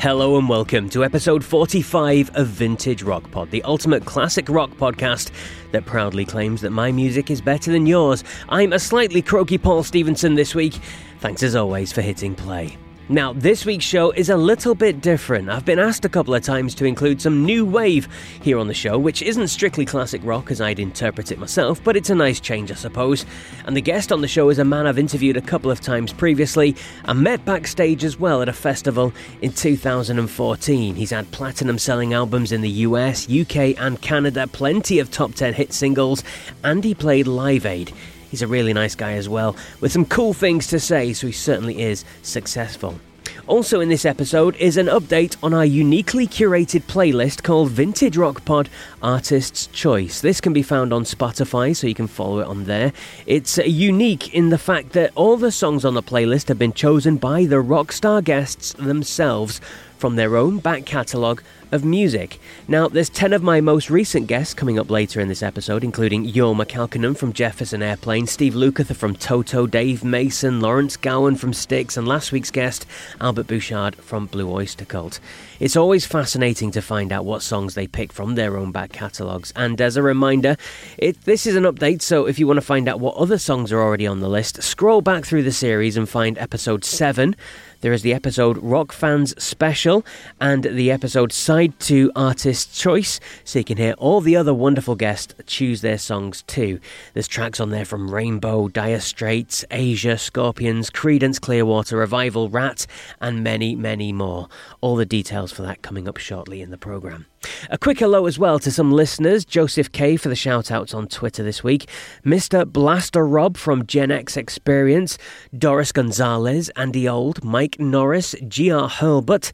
Hello and welcome to episode 45 of Vintage Rock Pod, the ultimate classic rock podcast that proudly claims that my music is better than yours. I'm a slightly croaky Paul Stevenson this week. Thanks as always for hitting play. Now, this week's show is a little bit different. I've been asked a couple of times to include some new wave here on the show, which isn't strictly classic rock as I'd interpret it myself, but it's a nice change, I suppose. And the guest on the show is a man I've interviewed a couple of times previously and met backstage as well at a festival in 2014. He's had platinum selling albums in the US, UK, and Canada, plenty of top 10 hit singles, and he played Live Aid. He's a really nice guy as well, with some cool things to say, so he certainly is successful. Also, in this episode is an update on our uniquely curated playlist called Vintage Rock Pod Artist's Choice. This can be found on Spotify, so you can follow it on there. It's uh, unique in the fact that all the songs on the playlist have been chosen by the rockstar guests themselves from their own back catalogue of music. Now, there's 10 of my most recent guests coming up later in this episode, including Jorma Kaukonen from Jefferson Airplane, Steve Lukather from Toto, Dave Mason, Lawrence Gowan from Styx, and last week's guest, Albert Bouchard from Blue Oyster Cult. It's always fascinating to find out what songs they pick from their own back catalogues. And as a reminder, it, this is an update, so if you want to find out what other songs are already on the list, scroll back through the series and find episode 7. There is the episode Rock Fans Special and the episode Side 2 Artist Choice, so you can hear all the other wonderful guests choose their songs too. There's tracks on there from Rainbow, Dire Straits, Asia, Scorpions, Creedence Clearwater Revival, Ratt, and many, many more. All the details for that coming up shortly in the programme. A quick hello as well to some listeners. Joseph K for the shout outs on Twitter this week. Mr. Blaster Rob from Gen X Experience. Doris Gonzalez, Andy Old, Mike Norris, G.R. Hurlbut,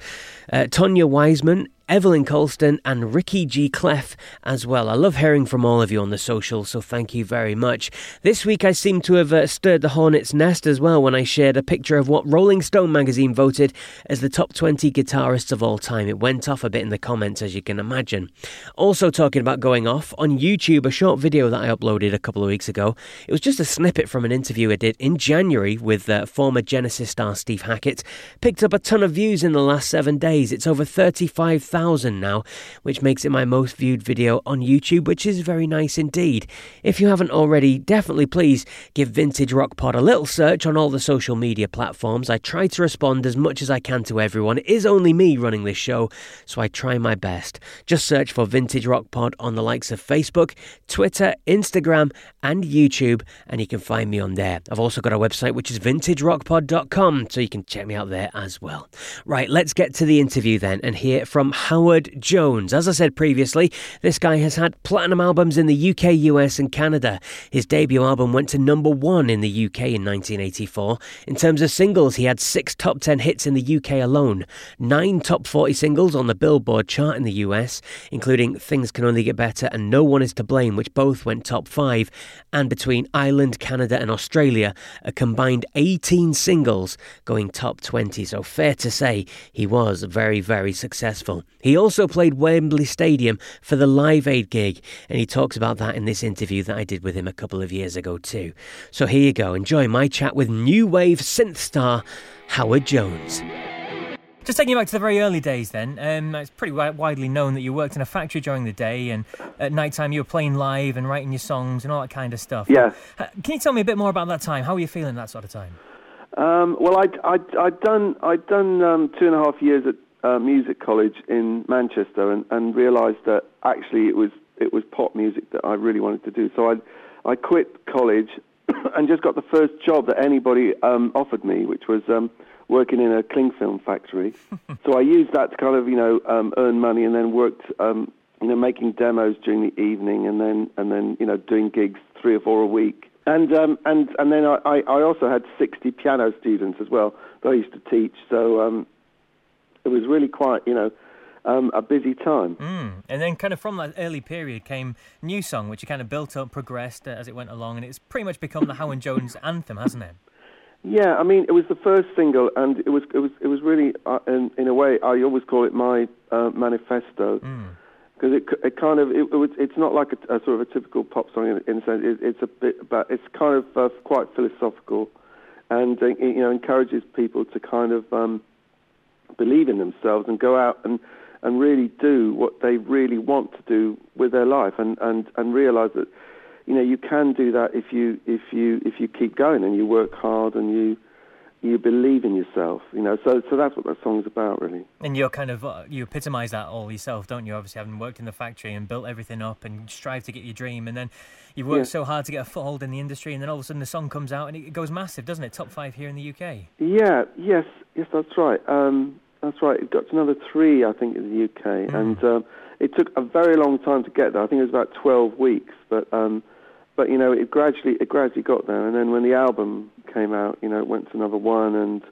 uh, Tonya Wiseman, Evelyn Colston, and Ricky G. Clef as well. I love hearing from all of you on the social, so thank you very much. This week I seem to have uh, stirred the hornet's nest as well when I shared a picture of what Rolling Stone magazine voted as the top 20 guitarists of all time. It went off a bit in the comments, as you can imagine. Also, talking about going off, on YouTube, a short video that I uploaded a couple of weeks ago, it was just a snippet from an interview I did in January with uh, former Genesis star Steve Hackett. Picked up a ton of views in the last seven days. It's over 35,000 1,000 now, which makes it my most viewed video on YouTube, which is very nice indeed. If you haven't already, definitely please give Vintage Rock Pod a little search on all the social media platforms. I try to respond as much as I can to everyone. It is only me running this show, so I try my best. Just search for Vintage Rock Pod on the likes of Facebook, Twitter, Instagram, and YouTube, and you can find me on there. I've also got a website which is vintagerockpod.com, so you can check me out there as well. Right, let's get to the interview then and hear from Howard Jones. As I said previously, this guy has had platinum albums in the UK, US, and Canada. His debut album went to number one in the UK in 1984. In terms of singles, he had six top 10 hits in the UK alone, nine top 40 singles on the Billboard chart in the US, including Things Can Only Get Better and No One Is to Blame, which both went top five. And between Ireland, Canada, and Australia, a combined 18 singles going top 20. So fair to say, he was very, very successful. He also played Wembley Stadium for the Live Aid gig, and he talks about that in this interview that I did with him a couple of years ago, too. So here you go, enjoy my chat with new wave synth star Howard Jones. Just taking you back to the very early days, then, um, it's pretty widely known that you worked in a factory during the day, and at night time you were playing live and writing your songs and all that kind of stuff. Yeah. Uh, can you tell me a bit more about that time? How were you feeling that sort of time? Um, well, I'd, I'd, I'd done I'd done um, two and a half years at uh, music college in Manchester and, and realised that actually it was it was pop music that I really wanted to do. So I I quit college and just got the first job that anybody um, offered me, which was um, working in a cling film factory. so I used that to kind of you know um, earn money, and then worked um, you know making demos during the evening, and then and then you know doing gigs three or four a week. And um, and and then I, I also had 60 piano students as well that I used to teach. So um, it was really quite you know um, a busy time. Mm. And then, kind of from that early period, came New Song, which you kind of built up, progressed as it went along, and it's pretty much become the Howard Jones anthem, hasn't it? Yeah, I mean, it was the first single, and it was it was it was really, uh, in, in a way, I always call it my uh, manifesto. Because it, it kind of it, it it's not like a, a, sort of a typical pop song in, in a sense. It, it's a bit, but it's kind of uh, quite philosophical, and uh, you know encourages people to kind of um, believe in themselves and go out and and really do what they really want to do with their life and, and, and realize that you know you can do that if you if you if you keep going and you work hard and you you believe in yourself you know so so that's what that song's about really and you're kind of uh, you epitomize that all yourself don't you obviously having worked in the factory and built everything up and strive to get your dream and then you've worked yeah. so hard to get a foothold in the industry and then all of a sudden the song comes out and it goes massive doesn't it top five here in the uk yeah yes yes that's right um that's right. It got to number three, I think, in the UK, mm. and um, it took a very long time to get there. I think it was about twelve weeks, but um, but you know, it gradually it gradually got there. And then when the album came out, you know, it went to number one, and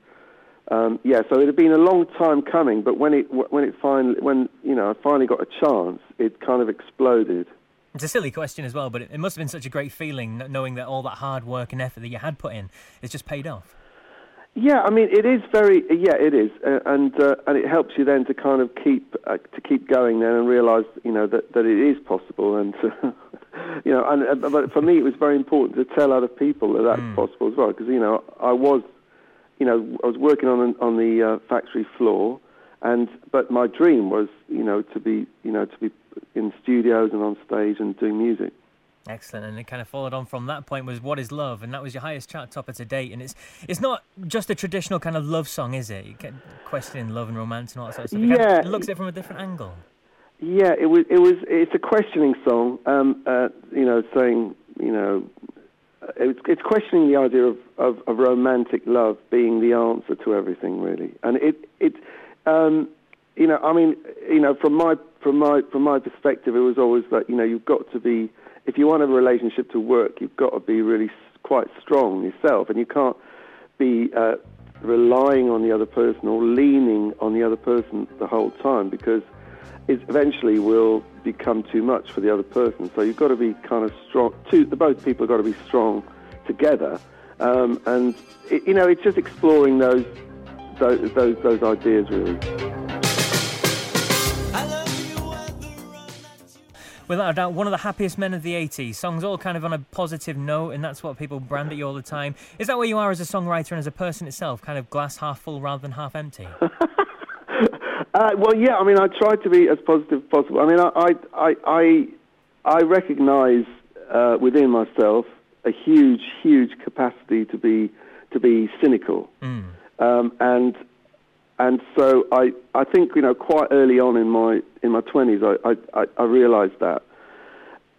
um, yeah, so it had been a long time coming. But when it when it finally when you know I finally got a chance, it kind of exploded. It's a silly question as well, but it, it must have been such a great feeling knowing that all that hard work and effort that you had put in has just paid off. Yeah, I mean, it is very yeah, it is, uh, and uh, and it helps you then to kind of keep uh, to keep going then and realise you know that that it is possible, and you know, and uh, but for me it was very important to tell other people that that's mm. possible as well, because you know I was, you know, I was working on on the uh, factory floor, and but my dream was you know to be you know to be in studios and on stage and doing music. Excellent, and it kind of followed on from that point was "What Is Love," and that was your highest chart topper to date. And it's it's not just a traditional kind of love song, is it? You get questioning love and romance and all that sort of stuff. It yeah, kind of looks at it from a different angle. Yeah, it was. It was. It's a questioning song. Um, uh, you know, saying you know, it's, it's questioning the idea of, of, of, romantic love being the answer to everything, really. And it it um, you know, I mean, you know, from my from my from my perspective, it was always that you know you've got to be if you want a relationship to work, you've got to be really quite strong yourself, and you can't be uh, relying on the other person or leaning on the other person the whole time because it eventually will become too much for the other person. So you've got to be kind of strong. Two, the both people have got to be strong together, um, and it, you know it's just exploring those those those, those ideas really. without a doubt, one of the happiest men of the 80s. Songs all kind of on a positive note, and that's what people brand at you all the time. Is that where you are as a songwriter and as a person itself, kind of glass half full rather than half empty? uh, well, yeah, I mean, I try to be as positive as possible. I mean, I, I, I, I recognise uh, within myself a huge, huge capacity to be to be cynical, mm. um, and and so I, I think you know quite early on in my in my twenties I, I, I realised that,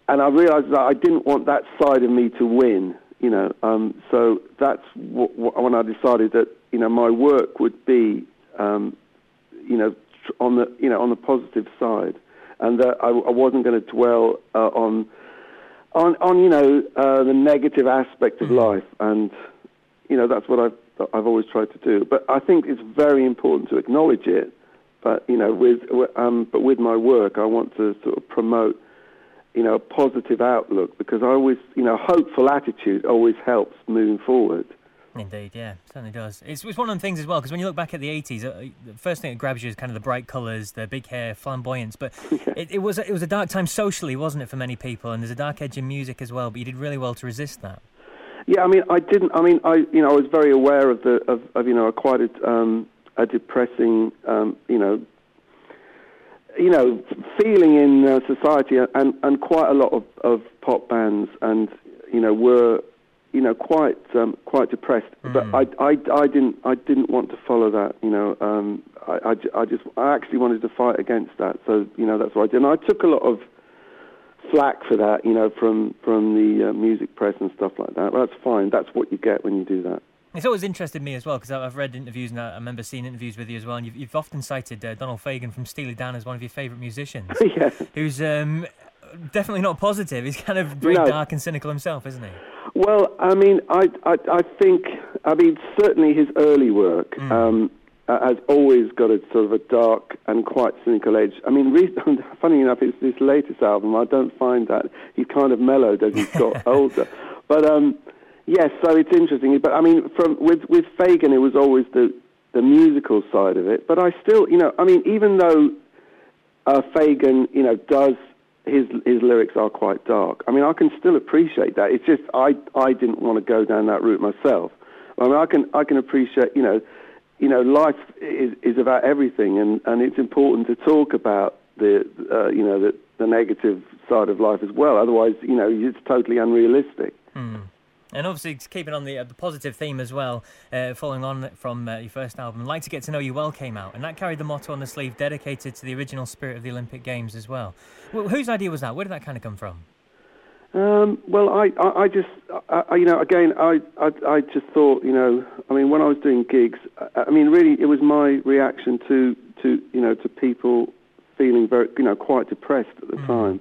and I realised that I didn't want that side of me to win. You know, um, so that's what, what, when I decided that you know my work would be, um, you know, on the you know on the positive side, and that I, I wasn't going to dwell uh, on, on on you know uh, the negative aspect of mm-hmm. life, and you know that's what I've I've always tried to do. But I think it's very important to acknowledge it. But you know, with um, but with my work, I want to sort of promote you know a positive outlook because I always you know hopeful attitude always helps moving forward. Indeed, yeah, certainly does. It's, it's one of the things as well because when you look back at the '80s, uh, the first thing that grabs you is kind of the bright colours, the big hair, flamboyance. But it, it, was it was a dark time socially, wasn't it, for many people? And there's a dark edge in music as well. But you did really well to resist that. Yeah, I mean, I didn't. I mean, I you know, I was very aware of the of, of you know, a quite a, um, a depressing, um, you know, you know, feeling in uh, society, and and quite a lot of, of pop bands, and you know, were you know quite um, quite depressed. Mm. But I, I, I didn't I didn't want to follow that. You know, um, I, I, I just I actually wanted to fight against that. So you know, that's what I did. And I took a lot of flack for that, you know, from from the uh, music press and stuff like that. Well, that's fine. That's what you get when you do that. It's always interested me as well because I've read interviews and I remember seeing interviews with you as well. And you've, you've often cited uh, Donald Fagen from Steely Dan as one of your favourite musicians. yeah. Who's um, definitely not positive. He's kind of very no. dark and cynical himself, isn't he? Well, I mean, I, I, I think, I mean, certainly his early work mm. um, has always got a sort of a dark and quite cynical edge. I mean, re- funny enough, it's this latest album. I don't find that he's kind of mellowed as he's got older. But um, Yes, so it's interesting. But I mean, from with with Fagen, it was always the the musical side of it. But I still, you know, I mean, even though uh, Fagen, you know, does his his lyrics are quite dark. I mean, I can still appreciate that. It's just I I didn't want to go down that route myself. I mean, I can I can appreciate, you know, you know, life is is about everything, and and it's important to talk about the uh, you know the the negative side of life as well. Otherwise, you know, it's totally unrealistic. Mm. And obviously, keeping on the, uh, the positive theme as well, uh, following on from uh, your first album, Like to Get to Know You Well came out, and that carried the motto on the sleeve dedicated to the original spirit of the Olympic Games as well. well whose idea was that? Where did that kind of come from? Um, well, I, I, I just, I, you know, again, I, I, I just thought, you know, I mean, when I was doing gigs, I, I mean, really, it was my reaction to, to, you know, to people feeling very, you know, quite depressed at the mm. time,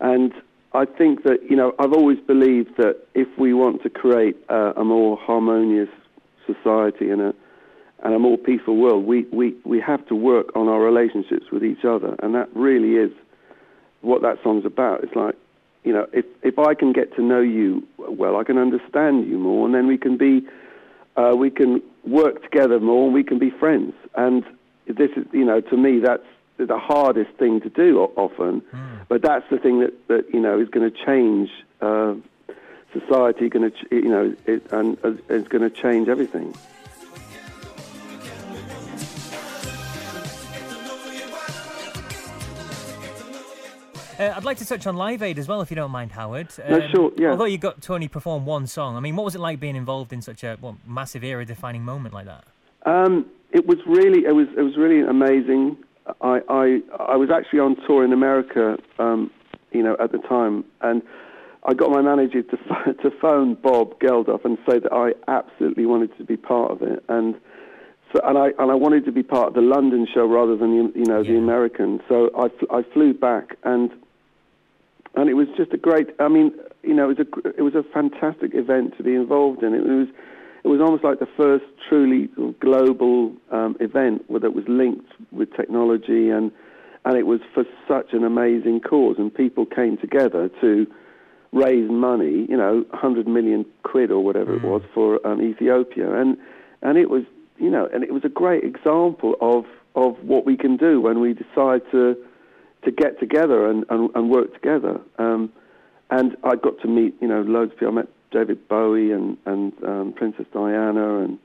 and I think that, you know, I've always believed that if we want to create a more harmonious society and a, and a more peaceful world, we, we, we have to work on our relationships with each other. And that really is what that song's about. It's like, you know, if, if I can get to know you well, I can understand you more, and then we can be, uh, we can work together more, and we can be friends. And this is, you know, to me, that's the hardest thing to do often, mm. but that's the thing that, that you know is going to change uh, society, going to you know, it, and uh, it's going to change everything. Uh, I'd like to touch on Live Aid as well, if you don't mind, Howard. Um, no, sure, yeah. Although you got to only perform one song, I mean, what was it like being involved in such a well, massive era-defining moment like that? Um, it was really, it was, it was really amazing. I, I, I was actually on tour in America, um, you know, at the time, and I got my manager to to phone Bob Geldof and say that I absolutely wanted to be part of it, and so and I and I wanted to be part of the London show rather than the, you know yeah. the American. So I, I flew back and and it was just a great. I mean, you know, it was a it was a fantastic event to be involved in. It was it was almost like the first truly global um, event that was linked with technology, and and it was for such an amazing cause, and people came together to raise money, you know, 100 million quid or whatever mm. it was for um, Ethiopia, and and it was you know, and it was a great example of of what we can do when we decide to to get together and, and, and work together. Um, and I got to meet, you know, loads of people. I met David Bowie and and um, Princess Diana and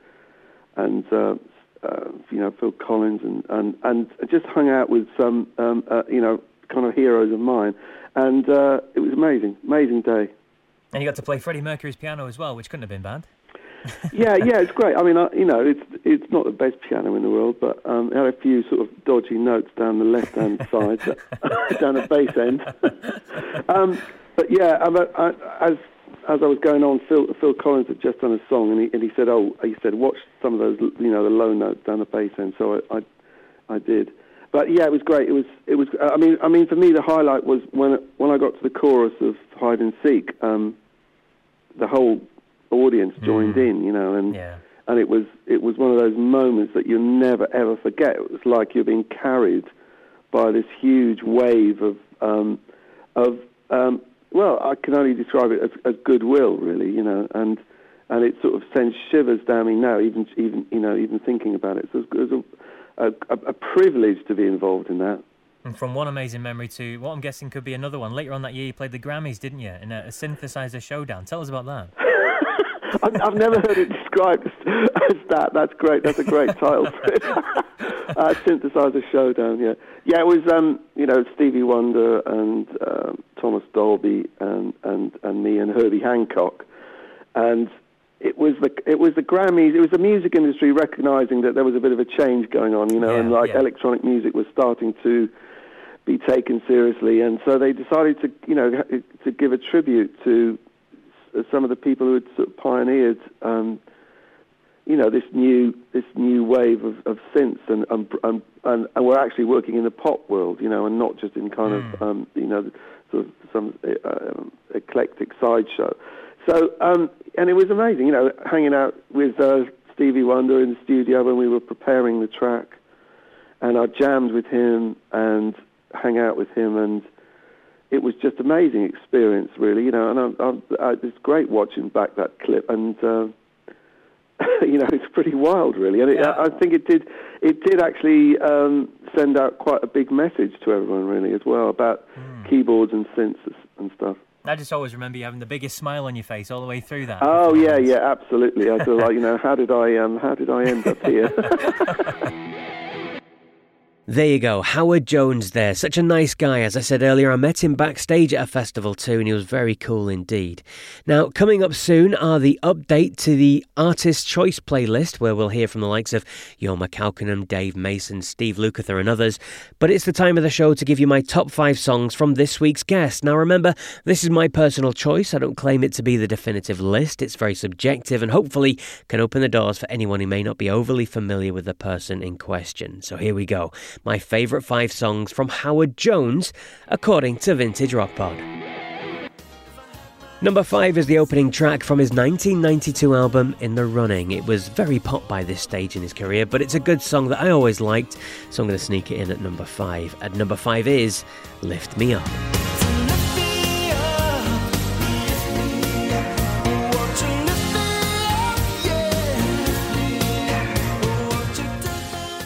and uh, uh, you know Phil Collins and and and just hung out with some um, uh, you know kind of heroes of mine, and uh, it was amazing, amazing day. And you got to play Freddie Mercury's piano as well, which couldn't have been bad. yeah, yeah, it's great. I mean, uh, you know, it's it's not the best piano in the world, but um, it had a few sort of dodgy notes down the left hand side, down the bass end. um, but yeah, I, I, as as I was going on, Phil, Phil Collins had just done a song, and he, and he said, "Oh, he said, watch some of those, you know, the low notes down the bass end." So I, I, I did. But yeah, it was great. It was, it was. I mean, I mean, for me, the highlight was when when I got to the chorus of Hide and Seek. Um, the whole audience joined mm. in, you know, and yeah. and it was it was one of those moments that you'll never ever forget. It was like you're being carried by this huge wave of um, of um, well, I can only describe it as, as goodwill, really, you know, and and it sort of sends shivers down me now, even even you know, even thinking about it. So it's, it's a, a, a privilege to be involved in that. And from one amazing memory to what I'm guessing could be another one. Later on that year, you played the Grammys, didn't you, in a, a synthesizer showdown? Tell us about that. I've, I've, never heard it described as, as, that. That's great. That's a great title for it. uh, synthesizer showdown. Yeah, yeah. It was um, you know Stevie Wonder and um, Thomas Dolby and, and and me and Herbie Hancock, and it was the it was the Grammys. It was the music industry recognizing that there was a bit of a change going on. You know, yeah, and like yeah. electronic music was starting to be taken seriously, and so they decided to, you know, to give a tribute to some of the people who had sort of pioneered, um, you know, this new this new wave of, of synths, and and, and and and we're actually working in the pop world, you know, and not just in kind mm. of, hmm. um, you know, sort of some uh, eclectic sideshow. So, um, and it was amazing, you know, hanging out with uh, Stevie Wonder in the studio when we were preparing the track, and I jammed with him and hang out with him, and it was just amazing experience, really. You know, and I, I, I, it's great watching back that clip, and uh, you know, it's pretty wild, really. And it, yeah. I, I think it did, it did actually um, send out quite a big message to everyone, really, as well, about mm. keyboards and synths and stuff. I just always remember you having the biggest smile on your face all the way through that. Oh yeah, yeah, absolutely. I feel like you know, how did I um, how did I end up here? There you go, Howard Jones there. Such a nice guy. As I said earlier, I met him backstage at a festival too, and he was very cool indeed. Now, coming up soon are the update to the Artist Choice playlist, where we'll hear from the likes of Jorma Kaukonen, Dave Mason, Steve Lukather, and others. But it's the time of the show to give you my top five songs from this week's guest. Now, remember, this is my personal choice. I don't claim it to be the definitive list. It's very subjective and hopefully can open the doors for anyone who may not be overly familiar with the person in question. So here we go my favourite five songs from Howard Jones, according to Vintage Rock Pod. Number 5 is the opening track from his 1992 album In the Running. It was very pop by this stage in his career, but it's a good song that I always liked, so I'm going to sneak it in at number 5. At number 5 is Lift Me Up.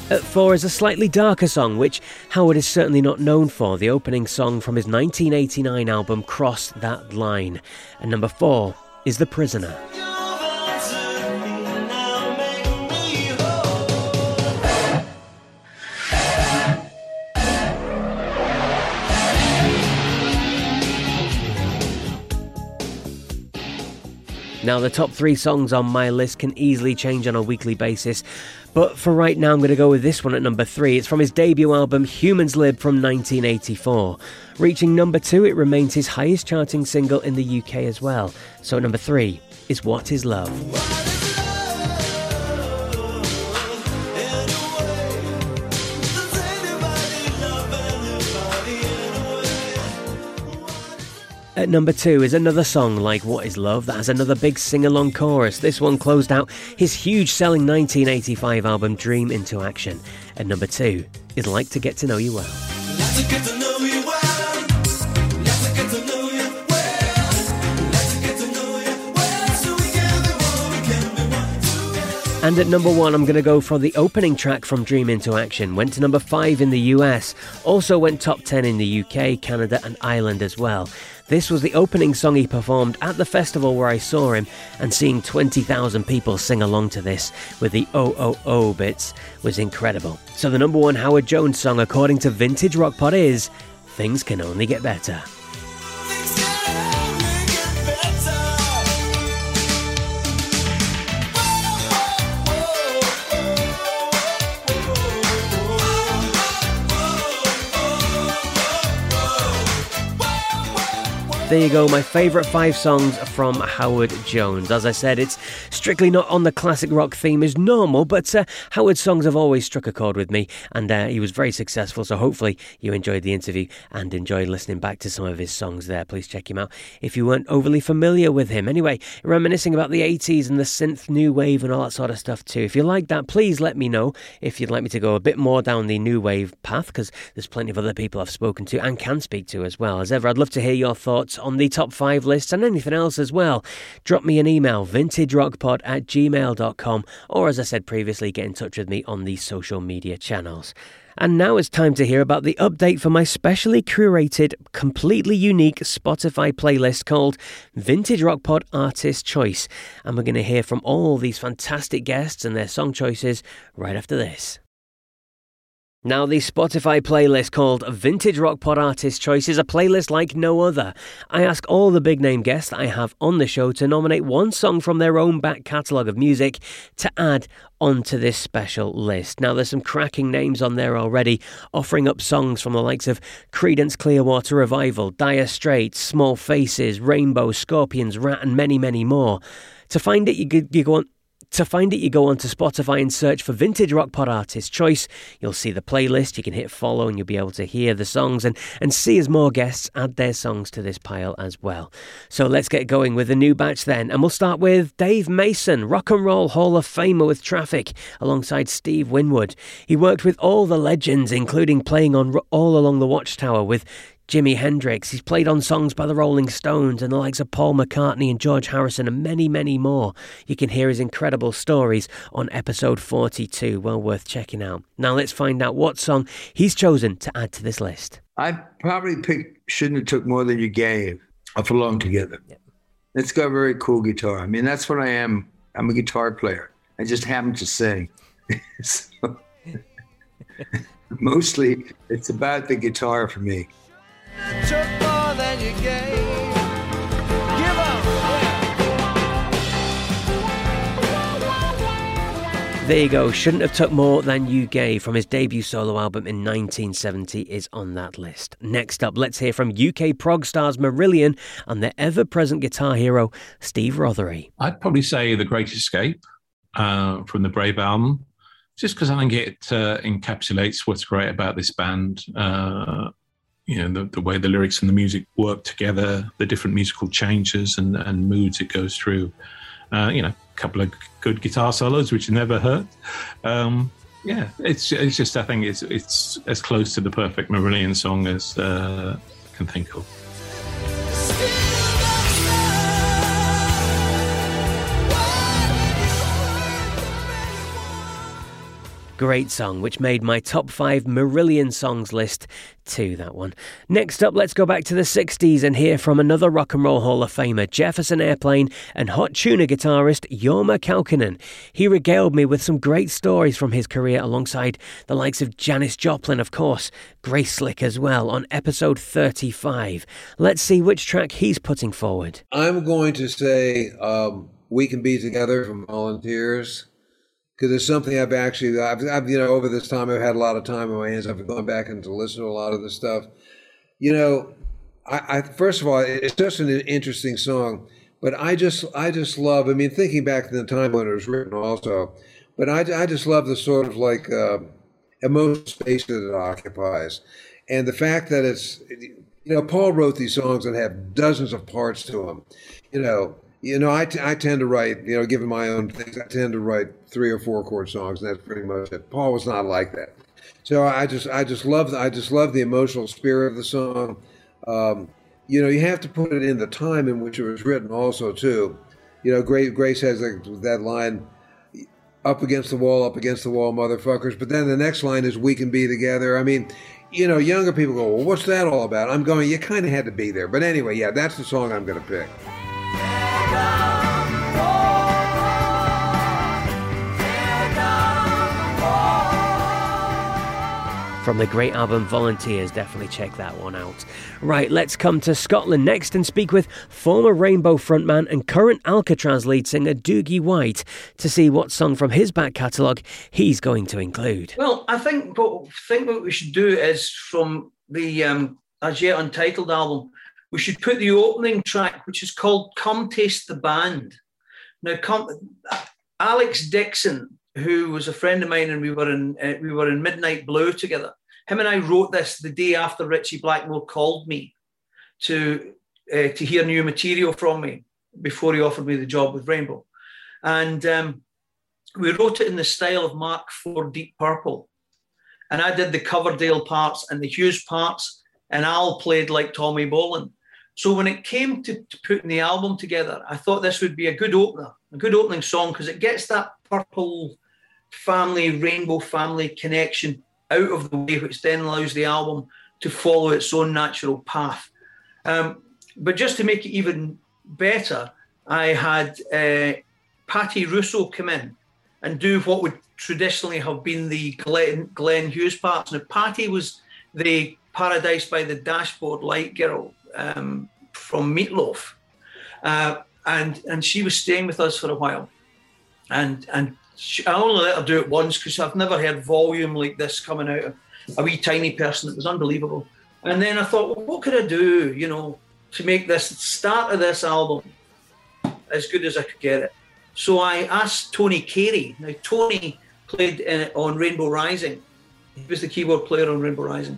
At four is a slightly darker song, which Howard is certainly not known for, the opening song from his 1989 album Cross That Line. And number four is The Prisoner. Now, the top three songs on my list can easily change on a weekly basis, but for right now, I'm going to go with this one at number three. It's from his debut album, Human's Lib from 1984. Reaching number two, it remains his highest charting single in the UK as well. So, number three is What Is Love? At number two is another song like What Is Love that has another big sing along chorus. This one closed out his huge selling 1985 album Dream into Action. At number two is Like to Get to Know You Well. And at number one, I'm going to go for the opening track from Dream Into Action. Went to number five in the US, also went top 10 in the UK, Canada, and Ireland as well. This was the opening song he performed at the festival where I saw him, and seeing 20,000 people sing along to this with the oh bits was incredible. So the number one Howard Jones song, according to Vintage Rock Pod, is Things Can Only Get Better. There you go, my favourite five songs from Howard Jones. As I said, it's strictly not on the classic rock theme as normal, but uh, Howard's songs have always struck a chord with me, and uh, he was very successful. So hopefully you enjoyed the interview and enjoyed listening back to some of his songs there. Please check him out if you weren't overly familiar with him. Anyway, reminiscing about the 80s and the synth new wave and all that sort of stuff too. If you like that, please let me know if you'd like me to go a bit more down the new wave path, because there's plenty of other people I've spoken to and can speak to as well. As ever, I'd love to hear your thoughts on the top five lists and anything else as well, drop me an email, vintagerockpod at gmail.com, or as I said previously, get in touch with me on the social media channels. And now it's time to hear about the update for my specially curated, completely unique Spotify playlist called Vintage Rock Pod Artist Choice. And we're going to hear from all these fantastic guests and their song choices right after this. Now, the Spotify playlist called Vintage Rock Pod Artist Choice is a playlist like no other. I ask all the big name guests I have on the show to nominate one song from their own back catalogue of music to add onto this special list. Now, there's some cracking names on there already, offering up songs from the likes of Creedence Clearwater Revival, Dire Straits, Small Faces, Rainbow, Scorpions, Ratt, and many, many more. To find it, you, you go on to find it, you go onto Spotify and search for Vintage Rock Pod Artist Choice. You'll see the playlist, you can hit follow, and you'll be able to hear the songs and, and see as more guests add their songs to this pile as well. So let's get going with the new batch then, and we'll start with Dave Mason, Rock and Roll Hall of Famer with Traffic, alongside Steve Winwood. He worked with all the legends, including playing on All Along the Watchtower with Jimi Hendrix. He's played on songs by the Rolling Stones and the likes of Paul McCartney and George Harrison and many, many more. You can hear his incredible stories on episode 42. Well worth checking out. Now let's find out what song he's chosen to add to this list. I probably picked Shouldn't Have Took More Than You Gave off Alone Together. Yep. It's got a very cool guitar. I mean, that's what I am. I'm a guitar player. I just happen to sing. so, mostly it's about the guitar for me. There you go. Shouldn't have took more than you gave from his debut solo album in 1970 is on that list. Next up, let's hear from UK prog stars Marillion and their ever-present guitar hero Steve Rothery. I'd probably say The Great Escape uh, from the Brave album, just because I think it uh, encapsulates what's great about this band. Uh, you know the, the way the lyrics and the music work together, the different musical changes and, and moods it goes through. Uh, you know, a couple of good guitar solos, which never hurt. Um, yeah, it's it's just I think it's it's as close to the perfect Marillion song as uh, I can think of. Great song, which made my top five Marillion songs list too, that one. Next up, let's go back to the 60s and hear from another Rock and Roll Hall of Famer, Jefferson Airplane and Hot Tuna guitarist Jorma Kaukonen. He regaled me with some great stories from his career alongside the likes of Janis Joplin, of course, Grace Slick as well, on episode 35. Let's see which track he's putting forward. I'm going to say um, We Can Be Together from Volunteers because it's something I've actually, I've, I've, you know, over this time, I've had a lot of time on my hands. I've gone back and to listen to a lot of this stuff. You know, I, I first of all, it's just an interesting song, but I just, I just love. I mean, thinking back to the time when it was written, also, but I, I just love the sort of like uh, emotional space that it occupies, and the fact that it's, you know, Paul wrote these songs that have dozens of parts to them. You know, you know, I, t- I tend to write, you know, given my own things, I tend to write three or four chord songs, and that's pretty much it. Paul was not like that. So I just, I just love, the, I just love the emotional spirit of the song. Um, you know, you have to put it in the time in which it was written, also too. You know, Grace, Grace has that line, "Up against the wall, up against the wall, motherfuckers." But then the next line is, "We can be together." I mean, you know, younger people go, "Well, what's that all about?" I'm going, "You kind of had to be there." But anyway, yeah, that's the song I'm going to pick. From the great album Volunteers. Definitely check that one out. Right, let's come to Scotland next and speak with former Rainbow frontman and current Alcatrazz lead singer Doogie White to see what song from his back catalogue he's going to include. Well, I think what think what we should do is from the um, as yet untitled album, we should put the opening track, which is called "Come Taste the Band." Now, come, Alex Dickson who was a friend of mine, and we were in uh, we were in Midnight Blue together. Him and I wrote this the day after Ritchie Blackmore called me to uh, to hear new material from me before he offered me the job with Rainbow, and um, we wrote it in the style of Mark IV Deep Purple, and I did the Coverdale parts and the Hughes parts, and Al played like Tommy Bolin. So when it came to, to putting the album together, I thought this would be a good opener, a good opening song because it gets that purple family, rainbow family connection out of the way, which then allows the album to follow its own natural path. Um, but just to make it even better, I had uh, Patti Russo come in and do what would traditionally have been the Glenn, Glenn Hughes parts. Now, Patty was the Paradise by the Dashboard Light girl um, from Meatloaf, uh, and and she was staying with us for a while, and and I only let her do it once because I've never heard volume like this coming out of a wee tiny person. It was unbelievable. And then I thought, well, what could I do, you know, to make this start of this album as good as I could get it? So I asked Tony Carey. Now Tony played in, on Rainbow Rising. He was the keyboard player on Rainbow Rising,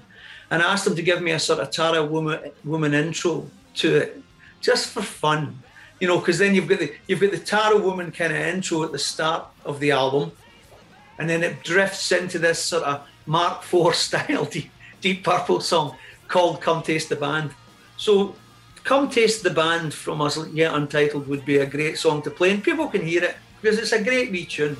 and I asked him to give me a sort of Tarot Woman woman intro to it, just for fun, you know, because then you've got the you've got the Tarot Woman kind of intro at the start of the album, and then it drifts into this sort of Mark IV style deep, deep Purple song called "Come Taste the Band." So Come Taste the Band from us Yet Untitled would be a great song to play, and people can hear it because it's a great wee tune.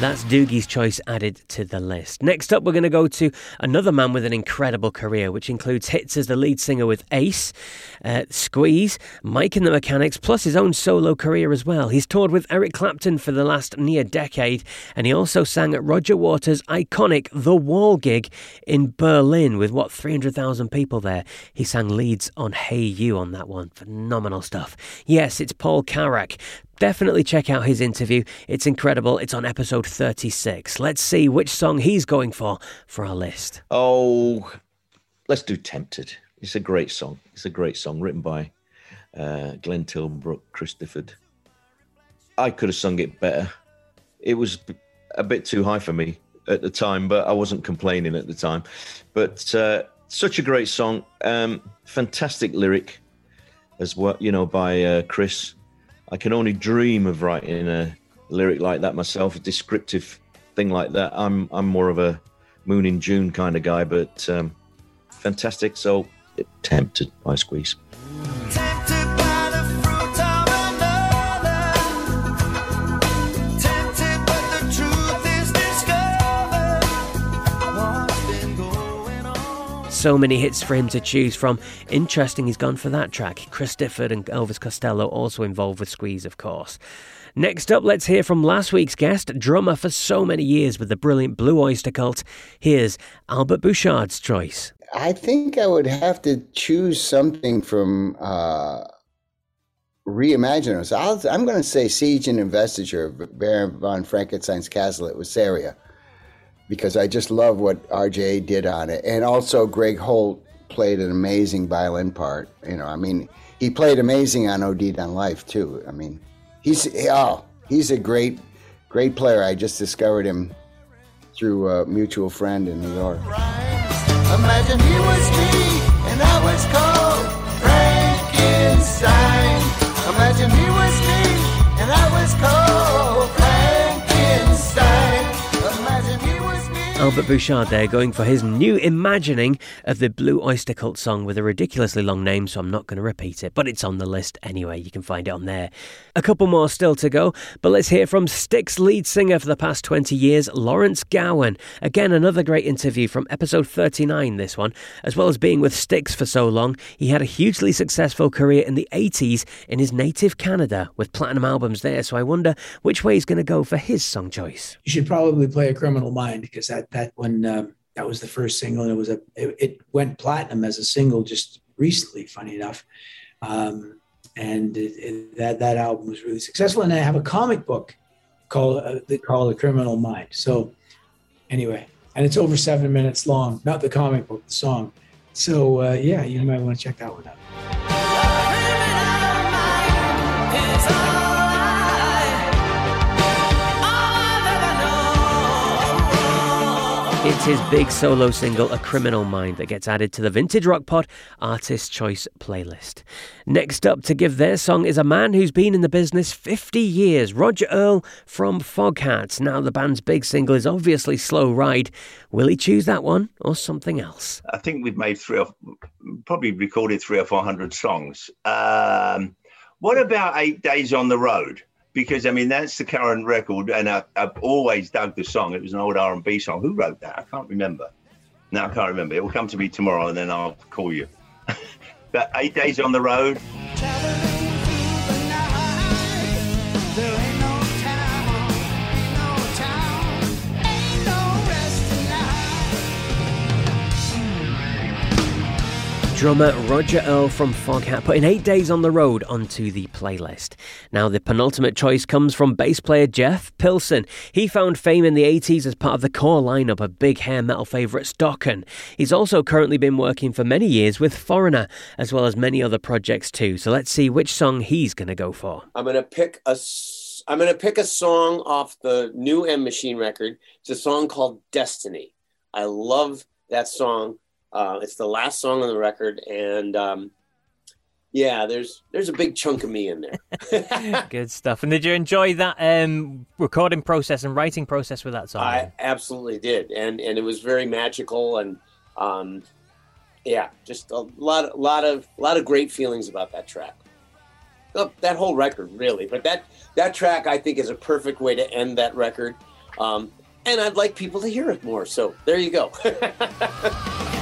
That's Doogie's choice added to the list. Next up, we're going to go to another man with an incredible career, which includes hits as the lead singer with Ace, uh, Squeeze, Mike and the Mechanics, plus his own solo career as well. He's toured with Eric Clapton for the last near decade, and he also sang at Roger Waters' iconic The Wall gig in Berlin with what 300,000 people there. He sang leads on Hey You on that one. Phenomenal stuff. Yes, it's Paul Carrack definitely check out his interview. It's incredible. It's on episode 36. Let's see which song he's going for for our list. Oh, let's do Tempted. It's a great song. It's a great song written by uh, Glenn Tilbrook, Chris. I could have sung it better. It was a bit too high for me at the time, but I wasn't complaining at the time. But uh, such a great song. Um, fantastic lyric as well, you know, by uh, Chris I can only dream of writing a lyric like that myself, a descriptive thing like that. I'm I'm more of a Moon in June kind of guy, but um, fantastic. So tempted by Squeeze. So many hits for him to choose from. Interesting, he's gone for that track. Chris Difford and Elvis Costello also involved with Squeeze, of course. Next up, let's hear from last week's guest, drummer for so many years with the brilliant Blue Oyster Cult. Here's Albert Bouchard's choice. I think I would have to choose something from uh, Re Imaginos. i am going to say Siege and Investiture of Baron von Frankenstein's Castle at Weisseria because I just love what RJ did on it. And also, Greg Holt played an amazing violin part. You know, I mean, he played amazing on OD on Life too. I mean, he's oh, he's a great, great player. I just discovered him through a mutual friend in New York. Imagine he was me and I was Frankenstein. Imagine he was me and I was called Albert Bouchard there going for his new imagining of the Blue Oyster Cult song with a ridiculously long name, so I'm not going to repeat it, but it's on the list anyway. You can find it on there. A couple more still to go, but let's hear from Styx lead singer for the past 20 years, Lawrence Gowan. Again, another great interview from episode 39, this one. As well as being with Styx for so long, he had a hugely successful career in the 80s in his native Canada with platinum albums there, so I wonder which way he's going to go for his song choice. You should probably play A Criminal Mind because that that when um, that was the first single, and it was a it, it, went platinum as a single just recently. Funny enough, um, and it, it, that that album was really successful. And I have a comic book called uh, called A Criminal Mind. So anyway, and it's over seven minutes long. Not the comic book, the song. So uh, yeah, you might want to check that one out. It's his big solo single, A Criminal Mind, that gets added to the Vintage Rock Pod Artist Choice playlist. Next up to give their song is a man who's been in the business 50 years, Roger Earl from Foghats. Now, the band's big single is obviously Slow Ride. Will he choose that one or something else? I think we've made three or probably recorded three or four hundred songs. Um, what about Eight Days on the Road? Because I mean that's the current record, and I, have always dug the song. It was an old R and B song. Who wrote that? I can't remember. No, I can't remember. It will come to me tomorrow, and then I'll call you. but eight days on the road. Drummer Roger Earl from Foghat putting eight days on the road onto the playlist. Now, the penultimate choice comes from bass player Jeff Pilson. He found fame in the 80s as part of the core lineup of big hair metal favourites Dokken. He's also currently been working for many years with Foreigner, as well as many other projects too. So let's see which song he's going to go for. I'm going to pick a. I'm going to pick a song off the new End Machine record. It's a song called Destiny. I love that song. Uh, it's the last song on the record, and um, yeah, there's there's a big chunk of me in there. Good stuff. And did you enjoy that um, recording process and writing process with that song? I absolutely did, and and it was very magical, and um, yeah, just a lot, a lot of, a lot of great feelings about that track. Oh, that whole record, really, but that that track I think is a perfect way to end that record. Um, and I'd like people to hear it more. So there you go.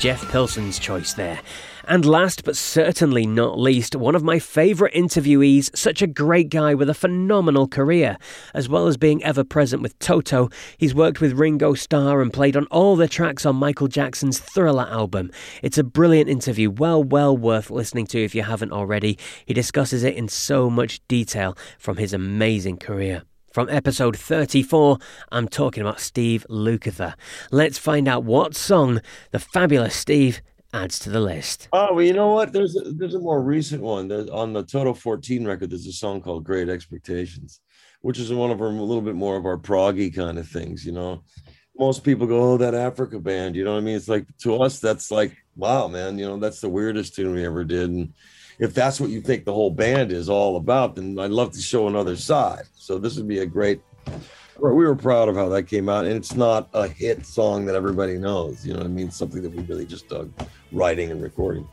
Jeff Pilson's choice there. And last but certainly not least, one of my favourite interviewees, such a great guy with a phenomenal career. As well as being ever present with Toto, he's worked with Ringo Starr and played on all the tracks on Michael Jackson's Thriller album. It's a brilliant interview, well, well worth listening to if you haven't already. He discusses it in so much detail from his amazing career. From episode 34, I'm talking about Steve Lukather. Let's find out what song the fabulous Steve adds to the list. Oh, well, you know what? There's a, there's a more recent one. There's, on the Toto 14 record, there's a song called Great Expectations, which is one of our a little bit more of our proggy kind of things, you know. Most people go, oh, that Africa band, you know what I mean? It's like to us, that's like, wow, man, you know, that's the weirdest tune we ever did. And if that's what you think the whole band is all about, then I'd love to show another side. So this would be a great. We were proud of how that came out, and it's not a hit song that everybody knows. You know, what I mean, something that we really just dug writing and recording.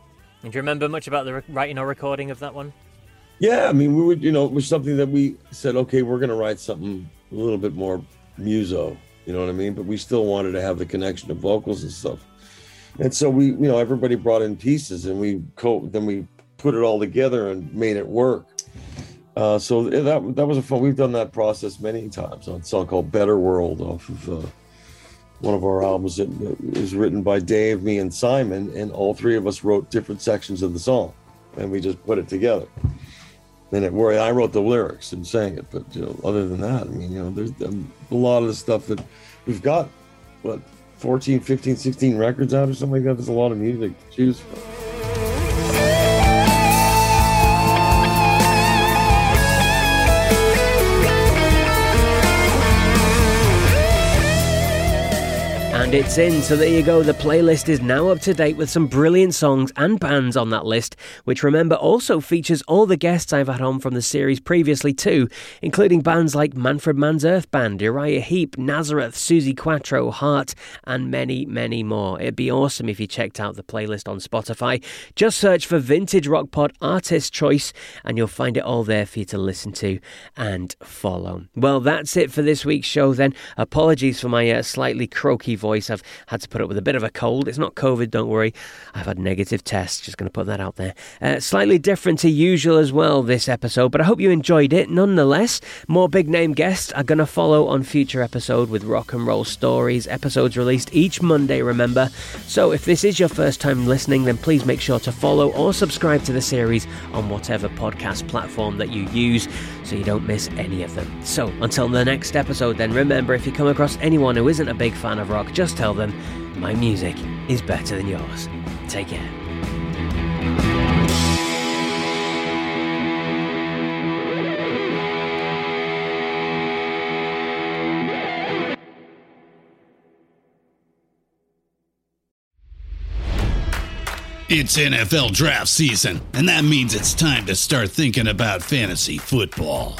And do you remember much about the re- writing or recording of that one? Yeah, I mean, we would, you know, it was something that we said, okay, we're going to write something a little bit more muso. You know what I mean? But we still wanted to have the connection of vocals and stuff. And so we, you know, everybody brought in pieces, and we co- then we put it all together and made it work. Uh, so that that was a fun. We've done that process many times on a song called "Better World" off of uh, one of our albums that was written by Dave, me, and Simon, and all three of us wrote different sections of the song, and we just put it together. And it where I wrote the lyrics and sang it, but you know, other than that, I mean, you know, there's a lot of the stuff that we've got. What 14, 15, 16 records out or something like that. There's a lot of music to choose from. And it's in, so there you go. The playlist is now up to date with some brilliant songs and bands on that list, which remember also features all the guests I've had on from the series previously too, including bands like Manfred Mann's Earth Band, Uriah Heep, Nazareth, Suzi Quatro, Heart, and many, many more. It'd be awesome if you checked out the playlist on Spotify. Just search for Vintage Rock Pod Artist Choice, and you'll find it all there for you to listen to and follow. Well, that's it for this week's show then. Apologies for my uh, slightly croaky voice. I've had to put up with a bit of a cold. It's not COVID, don't worry. I've had negative tests, just going to put that out there. Uh, slightly different to usual as well this episode, but I hope you enjoyed it nonetheless. More big name guests are going to follow on future episode with rock and roll stories. Episodes released each Monday, remember. So if this is your first time listening, then please make sure to follow or subscribe to the series on whatever podcast platform that you use so you don't miss any of them. So until the next episode, then remember if you come across anyone who isn't a big fan of rock, just tell them my music is better than yours. Take care. It's NFL draft season, and that means it's time to start thinking about fantasy football.